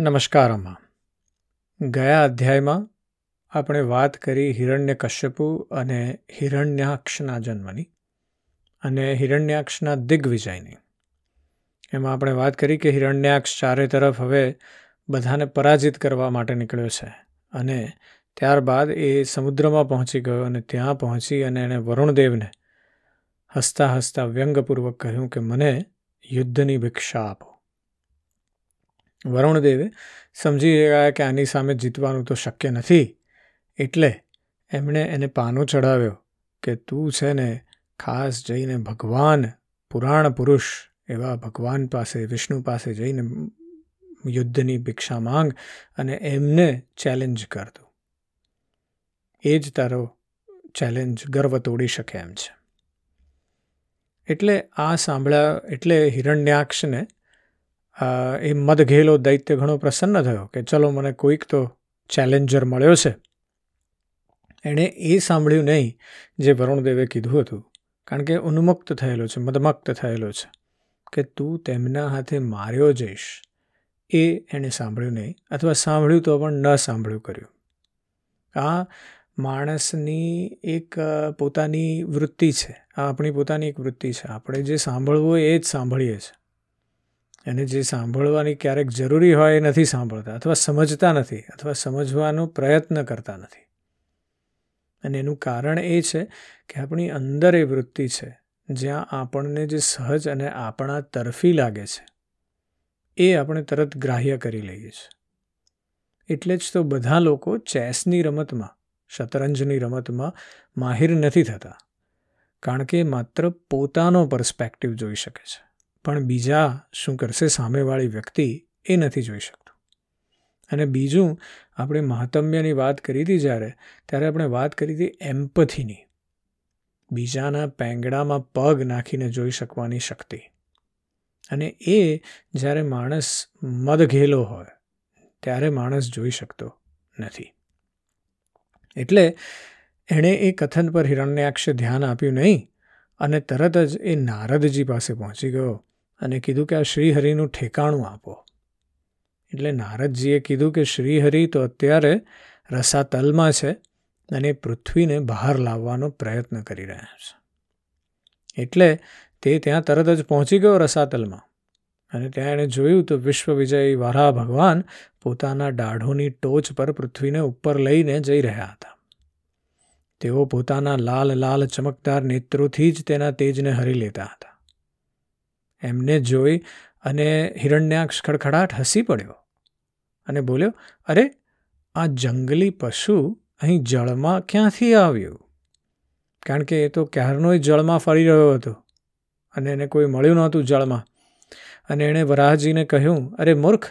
નમસ્કાર અમ્મા ગયા અધ્યાયમાં આપણે વાત કરી હિરણ્યકશ્યપુ અને હિરણ્યાક્ષના જન્મની અને હિરણ્યાક્ષના દિગ્વિજયની. એમાં આપણે વાત કરી કે હિરણ્યાક્ષ ચારે તરફ હવે બધાને પરાજિત કરવા માટે નીકળ્યો છે અને ત્યારબાદ એ સમુદ્રમાં પહોંચી ગયો અને ત્યાં પહોંચી અને એણે વરુણદેવને હસતા હસતા વ્યંગપૂર્વક કહ્યું કે, મને યુદ્ધની ભિક્ષા આપો. વરુણદેવે સમજી ગયા કે આની સામે જીતવાનું તો શક્ય નથી. એટલે એમણે એને પાનો ચડાવ્યો કે તું છે ને ખાસ જઈને ભગવાન, પુરાણ પુરુષ એવા ભગવાન પાસે, વિષ્ણુ પાસે જઈને યુદ્ધની ભિક્ષા માંગ અને એમને ચેલેન્જ કર દો એ જ તારો ચેલેન્જ ગર્વ તોડી શકે એમ છે. એટલે આ સાંભળ્યા, એટલે હિરણ્યાક્ષને એ મદઘેલો દૈત્ય ઘણો પ્રસન્ન થયો કે ચલો મને કોઈક તો ચેલેન્જર મળ્યો છે. એણે એ સાંભળ્યું નહીં જે વરુણદેવે કીધું હતું. કારણ કે ઉન્મુક્ત થયેલો છે, મદમક્ત થયેલો છે કે તું તેમના હાથે માર્યો જઈશ. એ એણે સાંભળ્યું નહીં અથવા સાંભળ્યું તો પણ ન સાંભળ્યું કર્યું. આ માણસની એક પોતાની વૃત્તિ છે. આ આપણી પોતાની એક વૃત્તિ છે. આપણે જે સાંભળવું એ જ સાંભળીએ છીએ. એને જે સાંભળવાની ક્યારેક જરૂરી હોય એ નથી સાંભળતા અથવા સમજતા નથી અથવા સમજવાનો પ્રયત્ન કરતા નથી. અને એનું કારણ એ છે કે આપણી અંદર એ વૃત્તિ છે, જ્યાં આપણને જે સહજ અને આપણા તરફી લાગે છે, એ આપણે તરત ગ્રાહ્ય કરી લઈએ છીએ. એટલે જ તો બધા લોકો ચેસની રમતમાં, શતરંજની રમતમાં માહિર નથી થતા, કારણ કે માત્ર પોતાનો પર્સપેક્ટિવ જોઈ શકે છે. પણ બીજા શું કરશે? સામેવાળી વ્યક્તિ એ નથી જોઈ શકતું. અને બીજું, આપણે મહાતમ્યની વાત કરી હતી જ્યારે, ત્યારે આપણે વાત કરી હતી એમ્પથીની. બીજાના પેંગડામાં પગ નાખીને જોઈ શકવાની શક્તિ. અને એ જ્યારે માણસ મદઘેલો હોય, ત્યારે માણસ જોઈ શકતો નથી. એટલે એણે એ કથન પર હિરણ્યાક્ષ ધ્યાન આપ્યું નહીં અને તરત જ એ નારદજી પાસે પહોંચી ગયો. અને કીધું કે આ શ્રીહરિનું ઠેકાણું આપો. એટલે નારદજીએ કીધું કે શ્રીહરિ તો અત્યારે રસાતલમાં છે અને પૃથ્વીને બહાર લાવવાનો પ્રયત્ન કરી રહ્યા છે. એટલે તે ત્યાં તરત જ પહોંચી ગયો રસાતલમાં અને ત્યાં એણે જોયું તો વિશ્વ વિજય વારા ભગવાન પોતાના દાઢોની ટોચ પર પૃથ્વીને ઉપર લઈને જઈ રહ્યા હતા. તેઓ પોતાના લાલ લાલ ચમકદાર નેત્રોથી જ તેના તેજને હરી લેતા હતા. એમને જોઈ અને હિરણ્યાક્ષ ખડખડાટ હસી પડ્યો અને બોલ્યો, અરે, આ જંગલી પશુ અહીં જળમાં ક્યાંથી આવ્યું? કારણ કે એ તો ક્યારનોય જળમાં ફરી રહ્યો હતો અને એને કોઈ મળ્યું નહોતું જળમાં. અને એણે વરાહજીને કહ્યું, અરે, મૂર્ખ,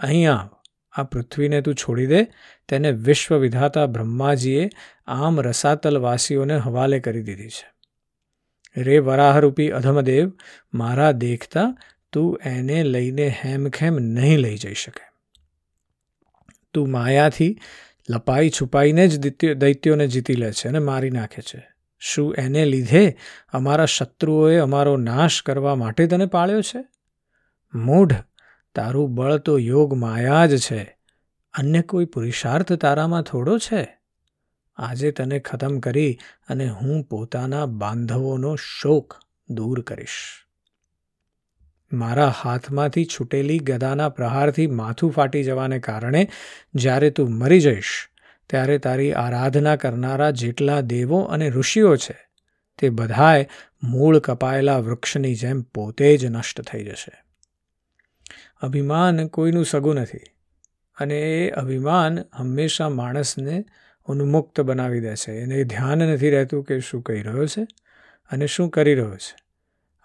અહીં આવ. આ પૃથ્વીને તું છોડી દે. તેને વિશ્વ વિધાતા બ્રહ્માજીએ આમ રસાતલવાસીઓને હવાલે કરી દીધી છે. રે વરાહરૂપી અધમદેવ મારા દેખતા તું એને લઈને હેમખેમ નહીં લઈ જઈ શકે તું માયાથી લપાઈ છુપાઈને જ દૈત્યોને જીતી લે છે અને મારી નાખે છે શું એને લીધે અમારા શત્રુઓએ અમારો નાશ કરવા માટે તને પાળ્યો છે મૂઢ તારું બળ તો યોગ માયા જ છે અન્ય કોઈ પુરુષાર્થ તારામાં થોડો છે આજે તને ખતમ કરી અને હું પોતાના બાંધવોનો શોક દૂર કરીશ. મારા હાથમાંથી છૂટેલી ગદાના પ્રહારથી માથું ફાટી જવાને કારણે જ્યારે તું મરી જઈશ, ત્યારે તારી આરાધના કરનારા જેટલા દેવો અને ઋષિઓ છે, તે બધાએ મૂળ કપાયેલા વૃક્ષની જેમ પોતે જ નષ્ટ થઈ જશે. અભિમાન કોઈનું સગું નથી અને એ અભિમાન હંમેશા માણસને ઉન્મુક્ત બનાવી દે છે. એને ધ્યાન નથી રહેતું કે શું કહી રહ્યો છે અને શું કરી રહ્યો છે.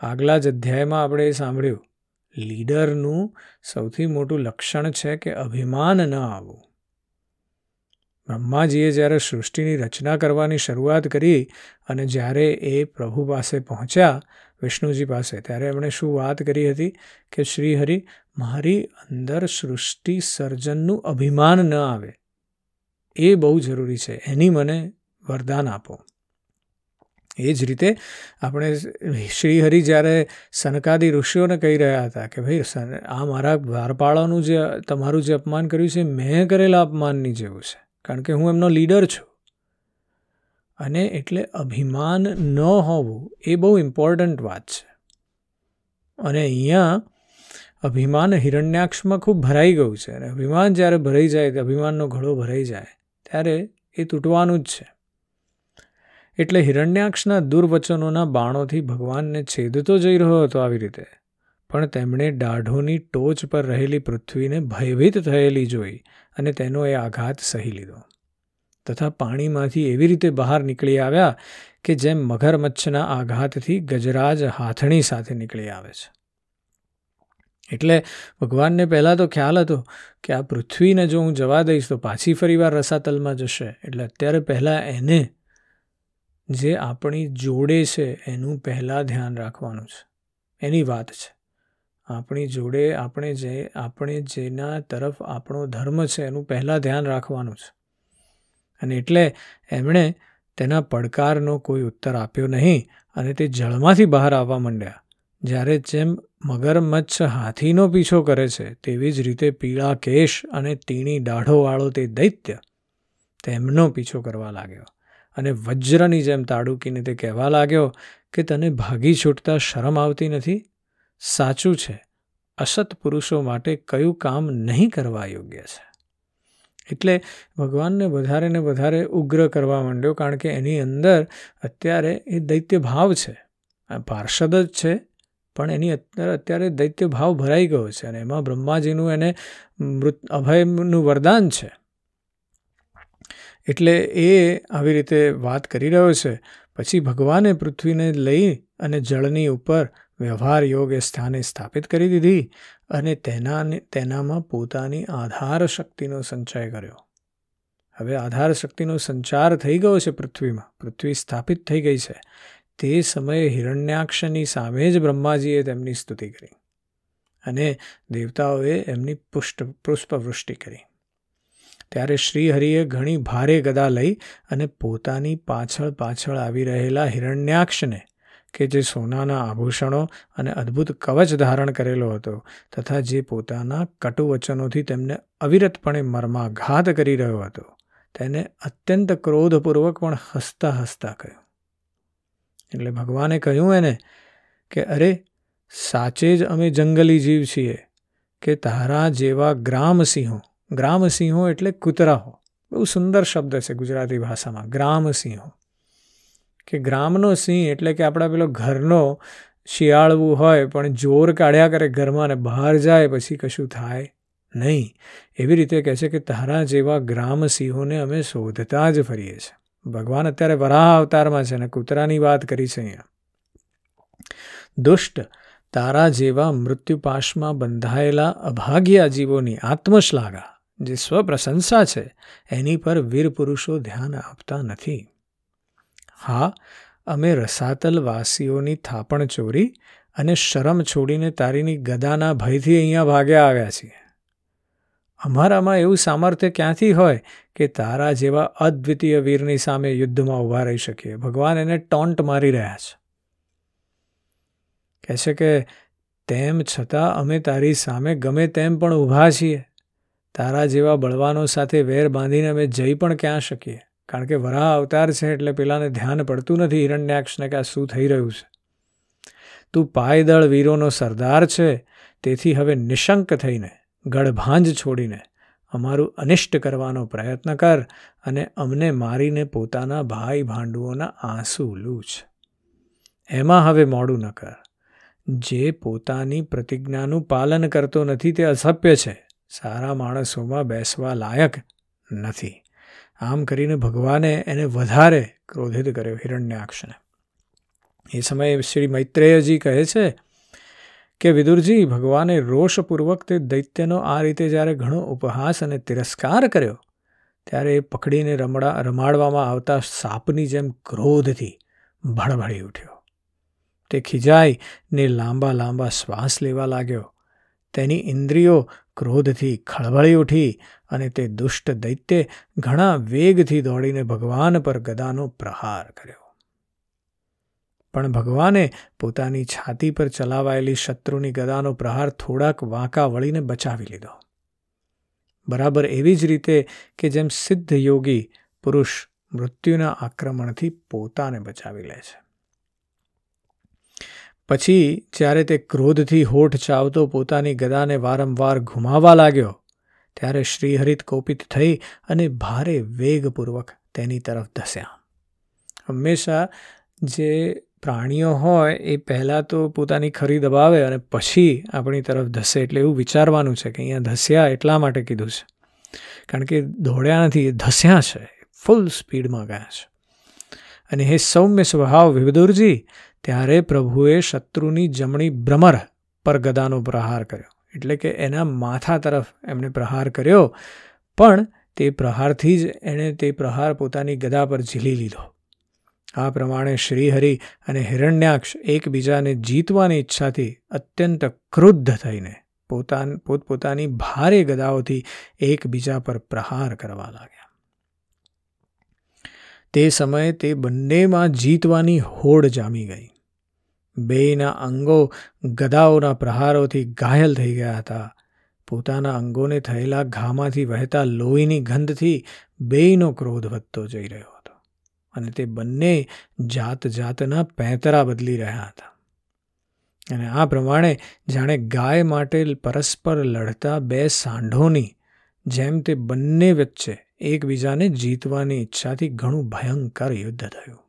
આગલા જ અધ્યાયમાં આપણે એ સાંભળ્યું, લીડરનું સૌથી મોટું લક્ષણ છે કે અભિમાન ન આવવું. બ્રહ્માજીએ જ્યારે સૃષ્ટિની રચના કરવાની શરૂઆત કરી અને જ્યારે એ પ્રભુ પાસે પહોંચ્યા વિષ્ણુજી પાસે, ત્યારે એમણે શું વાત કરી હતી કે શ્રીહરિ, મારી અંદર સૃષ્ટિ સર્જનનું અભિમાન ન આવે. એ બહુ જરૂરી છે. એની મને વરદાન આપો. એ જ રીતે આપણે શ્રીહરિ જ્યારે સનકાદી ઋષિઓને કહી રહ્યા હતા કે ભાઈ આ મારા દ્વારપાળાનું જે, તમારું જે અપમાન કર્યું છે, મેં કરેલા અપમાનની જેવું છે. કારણ કે હું એમનો લીડર છું. અને એટલે અભિમાન ન હોવું એ બહુ ઇમ્પોર્ટન્ટ વાત છે. અને અહીંયા અભિમાન હિરણ્યાક્ષમાં ખૂબ ભરાઈ ગયું છે. અને અભિમાન જ્યારે ભરાઈ જાય અભિમાનનો ઘડો ભરાઈ જાય. ત્યારે એ તૂટવાનું જ છે. એટલે હિરણ્યાક્ષના દુર્વચનોના બાણોથી ભગવાનને છેદતો જઈ રહ્યો હતો આવી રીતે, પણ તેમણે દાઢોની ટોચ પર રહેલી પૃથ્વીને ભયભીત થયેલી જોઈ અને તેનો એ આઘાત સહી લીધો. તથા પાણીમાંથી એવી રીતે બહાર નીકળી આવ્યા કે જેમ મગરમચ્છના આઘાતથી ગજરાજ હાથણી સાથે નીકળી આવે છે. એટલે ભગવાનને પહેલાં તો ખ્યાલ હતો કે આ પૃથ્વીને જો હું જવા દઈશ તો પાછી ફરીવાર રસાતલમાં જશે. એટલે અત્યારે પહેલાં એને જે આપણી જોડે છે એનું પહેલાં ધ્યાન રાખવાનું છે. એની વાત છે. આપણી જોડે આપણે જે, આપણે જેના તરફ આપણો ધર્મ છે એનું પહેલાં ધ્યાન રાખવાનું છે. અને એટલે એમણે તેના પડકારનો કોઈ ઉત્તર આપ્યો નહીં અને તે જળમાંથી બહાર આવવા માંડ્યા. જ્યારે જેમ મગરમચ્છ હાથીનો પીછો કરે છે, તેવી જ રીતે પીળા કેશ અને તીણી દાઢોવાળો તે દૈત્ય તેમનો પીછો કરવા લાગ્યો અને વજ્રની જેમ તાડુકીને તે કહેવા લાગ્યો કે તને ભાગી છૂટતા શરમ આવતી નથી? સાચું છે, અસત પુરુષો માટે કયું કામ નહીં કરવા યોગ્ય છે. એટલે ભગવાનને વધારે ને વધારે ઉગ્ર કરવા માંડ્યો, કારણ કે એની અંદર અત્યારે એ દૈત્ય ભાવ છે પાર્ષદ જ છે પણ એની અત્યારે દૈત્ય ભાવ ભરાઈ ગયો છે અને એમાં બ્રહ્માજીનું એને મૃત અભયનું વરદાન છે. એટલે એ આવી રીતે વાત કરી રહ્યો છે. પછી ભગવાને પૃથ્વીને લઈ અને જળની ઉપર વ્યવહાર યોગ એ સ્થાને સ્થાપિત કરી દીધી અને તેના તેનામાં પોતાની આધાર શક્તિનો સંચય કર્યો. હવે આધાર શક્તિનો સંચાર થઈ ગયો છે પૃથ્વીમાં. પૃથ્વી સ્થાપિત થઈ ગઈ છે. તે સમયે હિરણ્યાક્ષની સામે જ બ્રહ્માજીએ તેમની સ્તુતિ કરી અને દેવતાઓએ એમની પુષ્ટ, પુષ્પવૃષ્ટિ કરી. ત્યારે શ્રીહરિએ ઘણી ભારે ગદા લઈ અને પોતાની પાછળ પાછળ આવી રહેલા હિરણ્યાક્ષને, કે જે સોનાના આભૂષણો અને અદ્ભુત કવચ ધારણ કરેલો હતો તથા જે પોતાના કટુ વચનોથી તેમને અવિરતપણે મર્માઘાત કરી રહ્યો હતો, તેને અત્યંત ક્રોધપૂર્વક પણ હસતા હસતા કહ્યું. એટલે ભગવાને કહ્યું એને કે, અરે, સાચે જ અમે જંગલી જીવ છીએ કે તારા જેવા ગ્રામસિંહો. ગ્રામસિંહો એટલે કૂતરાઓ. બહુ સુંદર શબ્દ છે ગુજરાતી ભાષામાં, ગ્રામસિંહો. કે ગ્રામનો સિંહ એટલે કે આપણા પેલો ઘરનો શિયાળવું હોય પણ જોર કાઢ્યા કરે ઘરમાં ને બહાર જાય પછી કશું થાય નહીં. એવી રીતે કહે છે કે તારા જેવા ગ્રામ સિંહોને અમે શોધતા જ ફરીએ છીએ. ભગવાન અત્યારે વરાહ અવતારમાં છે અને કૂતરાની વાત કરી છે અહીંયા. દુષ્ટ તારા જેવા મૃત્યુપાશમાં બંધાયેલા અભાગ્યા જીવોની આત્મશ્લાઘા, જે સ્વપ્રશંસા છે, એની પર વીર પુરુષો ધ્યાન આપતા નથી. હા, અમે રસાતલ વાસીઓની થાપણ ચોરી અને શરમ છોડીને તારીની ગદાના ભયથી અહીંયા ભાગ્યા આવ્યા છીએ. અમારામાં એવું સામર્થ્ય ક્યાંથી હોય કે તારા જેવા અદ્વિતીય વીરની સામે યુદ્ધમાં ઊભા રહી શકીએ. ભગવાન એને ટોન્ટ મારી રહ્યા છે. કહે છે કે તેમ છતાં અમે તારી સામે ગમે તેમ પણ ઊભા છીએ. તારા જેવા બળવાનો સાથે વેર બાંધીને અમે જઈ પણ ક્યાં શકીએ? કારણ કે વરાહ અવતાર છે એટલે પેલાને ધ્યાન પડતું નથી હિરણ્યાક્ષને કે આ શું થઈ રહ્યું છે. તું પાયદળ વીરોનો સરદાર છે, તેથી હવે નિશંક થઈને ગળભાંજ છોડીને અમારું અનિષ્ટ કરવાનો પ્રયત્ન કર અને અમને મારીને પોતાના ભાઈ ભાંડુઓના આંસુ લૂછ. એમાં હવે મોડું ન કર. જે પોતાની પ્રતિજ્ઞાનું પાલન કરતો નથી તે અસભ્ય છે. સારા માણસોમાં બેસવા લાયક નથી. આમ કરીને ભગવાને એને વધારે ક્રોધિત કર્યો હિરણ્યાક્ષને. એ સમયે શ્રી મૈત્રેયજી કહે છે કે વિદુરજી, ભગવાને રોષપૂર્વક તે દૈત્યનો આ રીતે જ્યારે ઘણો ઉપહાસ અને તિરસ્કાર કર્યો, ત્યારે એ પકડીને રમડા, રમાડવામાં આવતા સાપની જેમ ક્રોધથી ભળભળી ઉઠ્યો. તે ખીજાઈ ને લાંબા લાંબા શ્વાસ લેવા લાગ્યો. તેની ઇન્દ્રિયો ક્રોધથી ખળભળી ઉઠી અને તે દુષ્ટ દૈત્ય ઘણા વેગથી દોડીને ભગવાન પર ગદાનો પ્રહાર કર્યો. પણ ભગવાને પોતાની છાતી પર ચલાવાયેલી શત્રુની ગદાનો પ્રહાર થોડાક વાંકા વળીને બચાવી લીધો. બરાબર એવી જ રીતે કે જેમ સિદ્ધ યોગી પુરુષ મૃત્યુના આક્રમણથી પોતાને બચાવી લે છે. પછી જ્યારે તે ક્રોધથી હોઠ ચાવતો પોતાની ગદાને વારંવાર ઘુમાવા લાગ્યો, ત્યારે શ્રીહરિત કોપિત થઈ અને ભારે વેગપૂર્વક તેની તરફ ધસ્યા. હંમેશા જે પ્રાણીઓ હોય એ પહેલાં તો પોતાની ખરી દબાવે અને પછી આપણી તરફ ધસે એટલે એવું વિચારવાનું છે કે અહીંયા ધસ્યા એટલા માટે કીધું છે. કારણ કે દોડ્યા નથી, એ ધસ્યા છે ફૂલ સ્પીડમાં ગયા છે. અને હે સૌમ્ય સ્વભાવ વિભદુરજી, ત્યારે પ્રભુએ શત્રુની જમણી ભ્રમર પર ગદાનો પ્રહાર કર્યો. એટલે કે એના માથા તરફ એમણે પ્રહાર કર્યો, પણ તે પ્રહારથી જ એણે તે પ્રહાર પોતાની ગદા પર ઝીલી લીધો. આ પ્રમાણે શ્રીહરિ અને હિરણ્યાક્ષ એકબીજાને જીતવાની ઈચ્છાથી અત્યંત ક્રુદ્ધ થઈને પોતાન, પોતપોતાની ભારે ગદાઓથી એકબીજા પર પ્રહાર કરવા લાગ્યા. તે સમયે તે બંનેમાં જીતવાની હોડ જામી ગઈ. બેયના અંગો ગદાઓના પ્રહારોથી ઘાયલ થઈ ગયા હતા. પોતાના અંગોને થયેલા ઘામાંથી વહેતા લોહીની ગંધથી બેયનો ક્રોધ વધતો જઈ રહ્યો અને તે બંને જાત જાતના પેંતરા બદલી રહ્યા હતા. અને આ પ્રમાણે જાણે ગાય માટે પરસ્પર લડતા બે સાંઢોની જેમ તે બંને વચ્ચે એકબીજાને જીતવાની ઈચ્છાથી ઘણું ભયંકર યુદ્ધ થયું.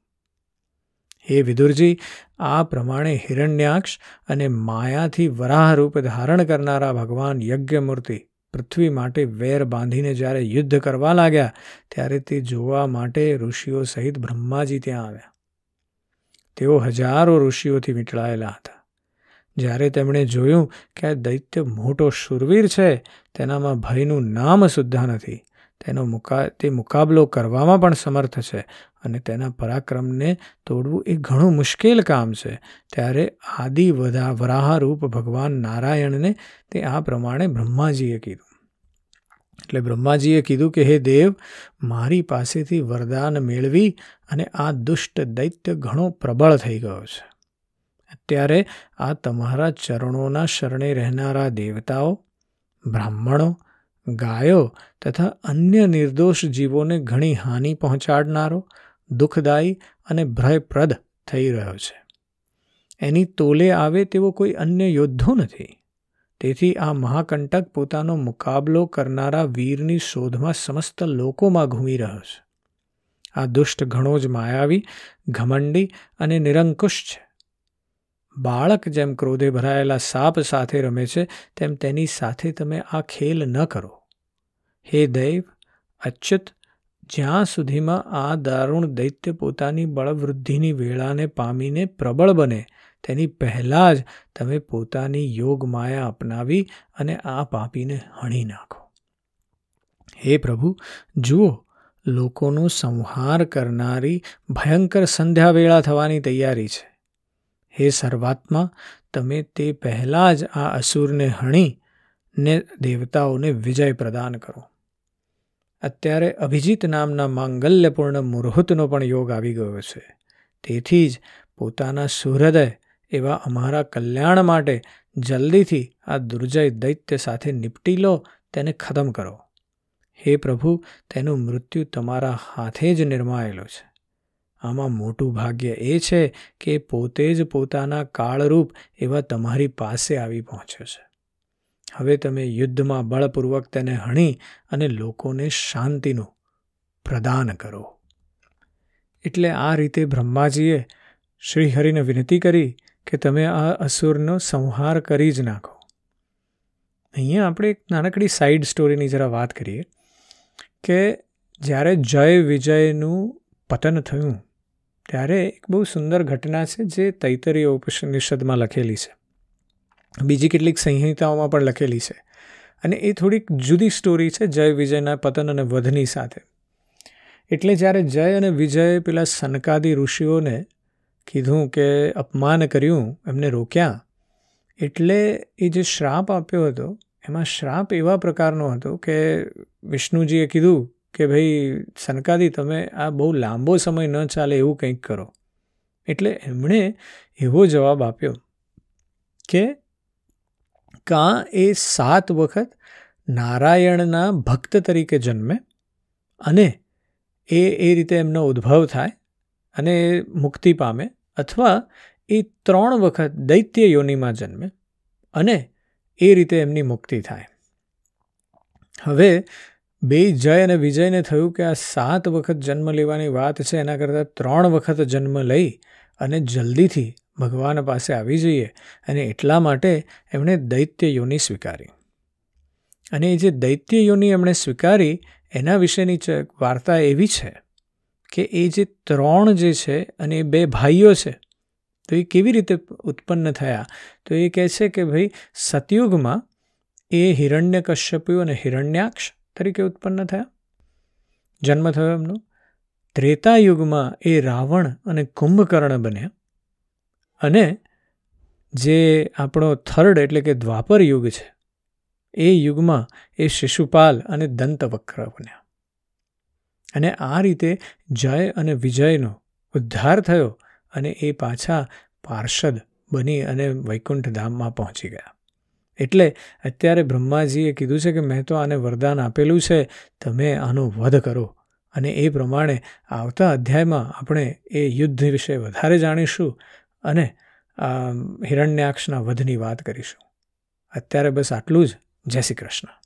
હે વિદુરજી, આ પ્રમાણે હિરણ્યાક્ષ અને માયાથી વરાહ રૂપ ધારણ કરનારા ભગવાન યજ્ઞમૂર્તિ પૃથ્વી માટે વેર બાંધીને જ્યારે યુદ્ધ કરવા લાગ્યા, ત્યારે તે જોવા માટે ઋષિઓ સહિત બ્રહ્માજી ત્યાં આવ્યા. તેઓ હજારો ઋષિઓથી વીંટળાયેલા હતા. જ્યારે તેમણે જોયું કે આ દૈત્ય મોટો શુરવીર છે, તેનામાં ભયનું નામ સુદ્ધા નથી. તેનો મુકા, તે મુકાબલો કરવામાં પણ સમર્થ છે. અને તેના પરાક્રમને તોડવું એ ઘણું મુશ્કેલ કામ છે. ત્યારે આદિ વધા વરાહરૂપ ભગવાન નારાયણને તે આ પ્રમાણે બ્રહ્માજીએ કીધું. એટલે બ્રહ્માજીએ કીધું કે, હે દેવ, મારી પાસેથી વરદાન મેળવી અને આ દુષ્ટ દૈત્ય ઘણો પ્રબળ થઈ ગયો છે. અત્યારે આ તમારા ચરણોના શરણે રહેનારા દેવતાઓ, બ્રાહ્મણો, ગાયો તથા અન્ય નિર્દોષ જીવોને ઘણી હાનિ પહોંચાડનારો દુઃખદાયી અને ભયપ્રદ થઈ રહ્યો છે. એની તોલે આવે તેવો કોઈ અન્ય યોદ્ધો નથી. તેથી આ મહાકંટક પોતાનો મુકાબલો કરનારા વીરની શોધમાં સમસ્ત લોકોમાં ઘૂમી રહ્યો છે. આ દુષ્ટ ઘણો જ માયાવી, ઘમંડી અને નિરંકુશ છે. બાળક જેમ ક્રોધે ભરાયેલા સાપ સાથે રમે છે, તેમ તેની સાથે તમે આ ખેલ ન કરો. હે દૈવ, અચ્યુત જ્યાં સુધીમાં આ દારૂણ દૈત્ય પોતાની બળવૃદ્ધિની વેળાને પામીને પ્રબળ બને, તેની પહેલાં જ તમે પોતાની યોગ માયા અપનાવી અને આ પાપીને હણી નાખો. હે પ્રભુ, જુઓ, લોકોનો સંહાર કરનારી ભયંકર સંધ્યા વેળા થવાની તૈયારી છે. હે સર્વાત્મા, તમે તે પહેલાં જ આ અસુરને હણી ને દેવતાઓને વિજય પ્રદાન કરો. અત્યારે અભિજીત નામના માંગલ્યપૂર્ણ મુહૂર્તનો પણ યોગ આવી ગયો છે. તેથી જ પોતાના સુહૃદય એવા અમારા કલ્યાણ માટે જલ્દીથી આ દુર્જય દૈત્ય સાથે નિપટી લો, તેને ખતમ કરો. હે પ્રભુ, તેનું મૃત્યુ તમારા હાથે જ નિર્માયેલું છે. આમાં મોટું ભાગ્ય એ છે કે પોતે જ પોતાના કાળરૂપ એવા તમારી પાસે આવી પહોંચ્યો છે. હવે તમે યુદ્ધમાં બળપૂર્વક તેને હણી અને લોકોને શાંતિનું પ્રદાન કરો. એટલે આ રીતે બ્રહ્માજીએ શ્રીહરિને વિનંતી કરી કે તમે આ અસુરનો સંહાર કરી જ નાખો. અહીંયા આપણે એક નાનકડી સાઈડ સ્ટોરીની જરા વાત કરીએ કે જ્યારે જય વિજયનું પતન થયું, ત્યારે એક બહુ સુંદર ઘટના છે જે તૈતરીય ઉપનિષદમાં લખેલી છે. બીજી કેટલીક સંહિતાઓમાં પણ લખેલી છે. અને એ થોડીક જુદી સ્ટોરી છે જય વિજયના પતન અને વધની સાથે. એટલે જ્યારે જય અને વિજય પેલા સનકાદી ઋષિઓને કીધું કે અપમાન કર્યું, એમને રોક્યા, એટલે એ જે શ્રાપ આપ્યો હતો, એમાં શ્રાપ એવા પ્રકારનો હતો કે વિષ્ણુજીએ કીધું કે ભાઈ સનકાદી, તમે આ બહુ લાંબો સમય ન ચાલે, એવું કંઈક કરો. એટલે એમણે એવો જવાબ આપ્યો કે કાં એ સાત વખત નારાયણના ભક્ત તરીકે જન્મે અને એ એ રીતે એમનો ઉદ્ભવ થાય અને એ મુક્તિ પામે અથવા એ ત્રણ વખત દૈત્ય યોનિમાં જન્મે અને એ રીતે એમની મુક્તિ થાય. હવે બે જય અને વિજયને થયું કે આ સાત વખત જન્મ લેવાની વાત છે, એના કરતાં ત્રણ વખત જન્મ લઈ અને જલ્દીથી ભગવાન પાસે આવી જઈએ અને એટલા માટે એમણે દૈત્ય યોની સ્વીકારી. અને એ જે દૈત્ય યોની એમણે સ્વીકારી, એના વિશેની વાર્તા એવી છે કે એ જે ત્રણ જે છે અને એ બે ભાઈઓ છે, તો એ કેવી રીતે ઉત્પન્ન થયા? તો એ કહે છે કે ભાઈ, સતયુગમાં એ હિરણ્ય કશ્યપુ અને હિરણ્યાક્ષ તરીકે ઉત્પન્ન થયા. જન્મ થયો એમનો. ત્રેતાયુગમાં એ રાવણ અને કુંભકર્ણ બન્યા. અને જે આપણો થર્ડ એટલે કે દ્વાપર યુગ છે, એ યુગમાં એ શિશુપાલ અને દંતવક્ર બન્યા. અને આ રીતે જય અને વિજયનો ઉદ્ધાર થયો અને એ પાછા પાર્ષદ બની અને વૈકુંઠ ધામમાં પહોંચી ગયા. એટલે અત્યારે બ્રહ્માજીએ કીધું છે કે મેં તો આને વરદાન આપેલું છે, તમે આનો વધ કરો. અને એ પ્રમાણે આવતા અધ્યાયમાં આપણે એ યુદ્ધ વિશે વધારે જાણીશું અને હિરણ્યાક્ષના વધની વાત કરીશું. અત્યારે બસ આટલું જ. જય શ્રી કૃષ્ણ.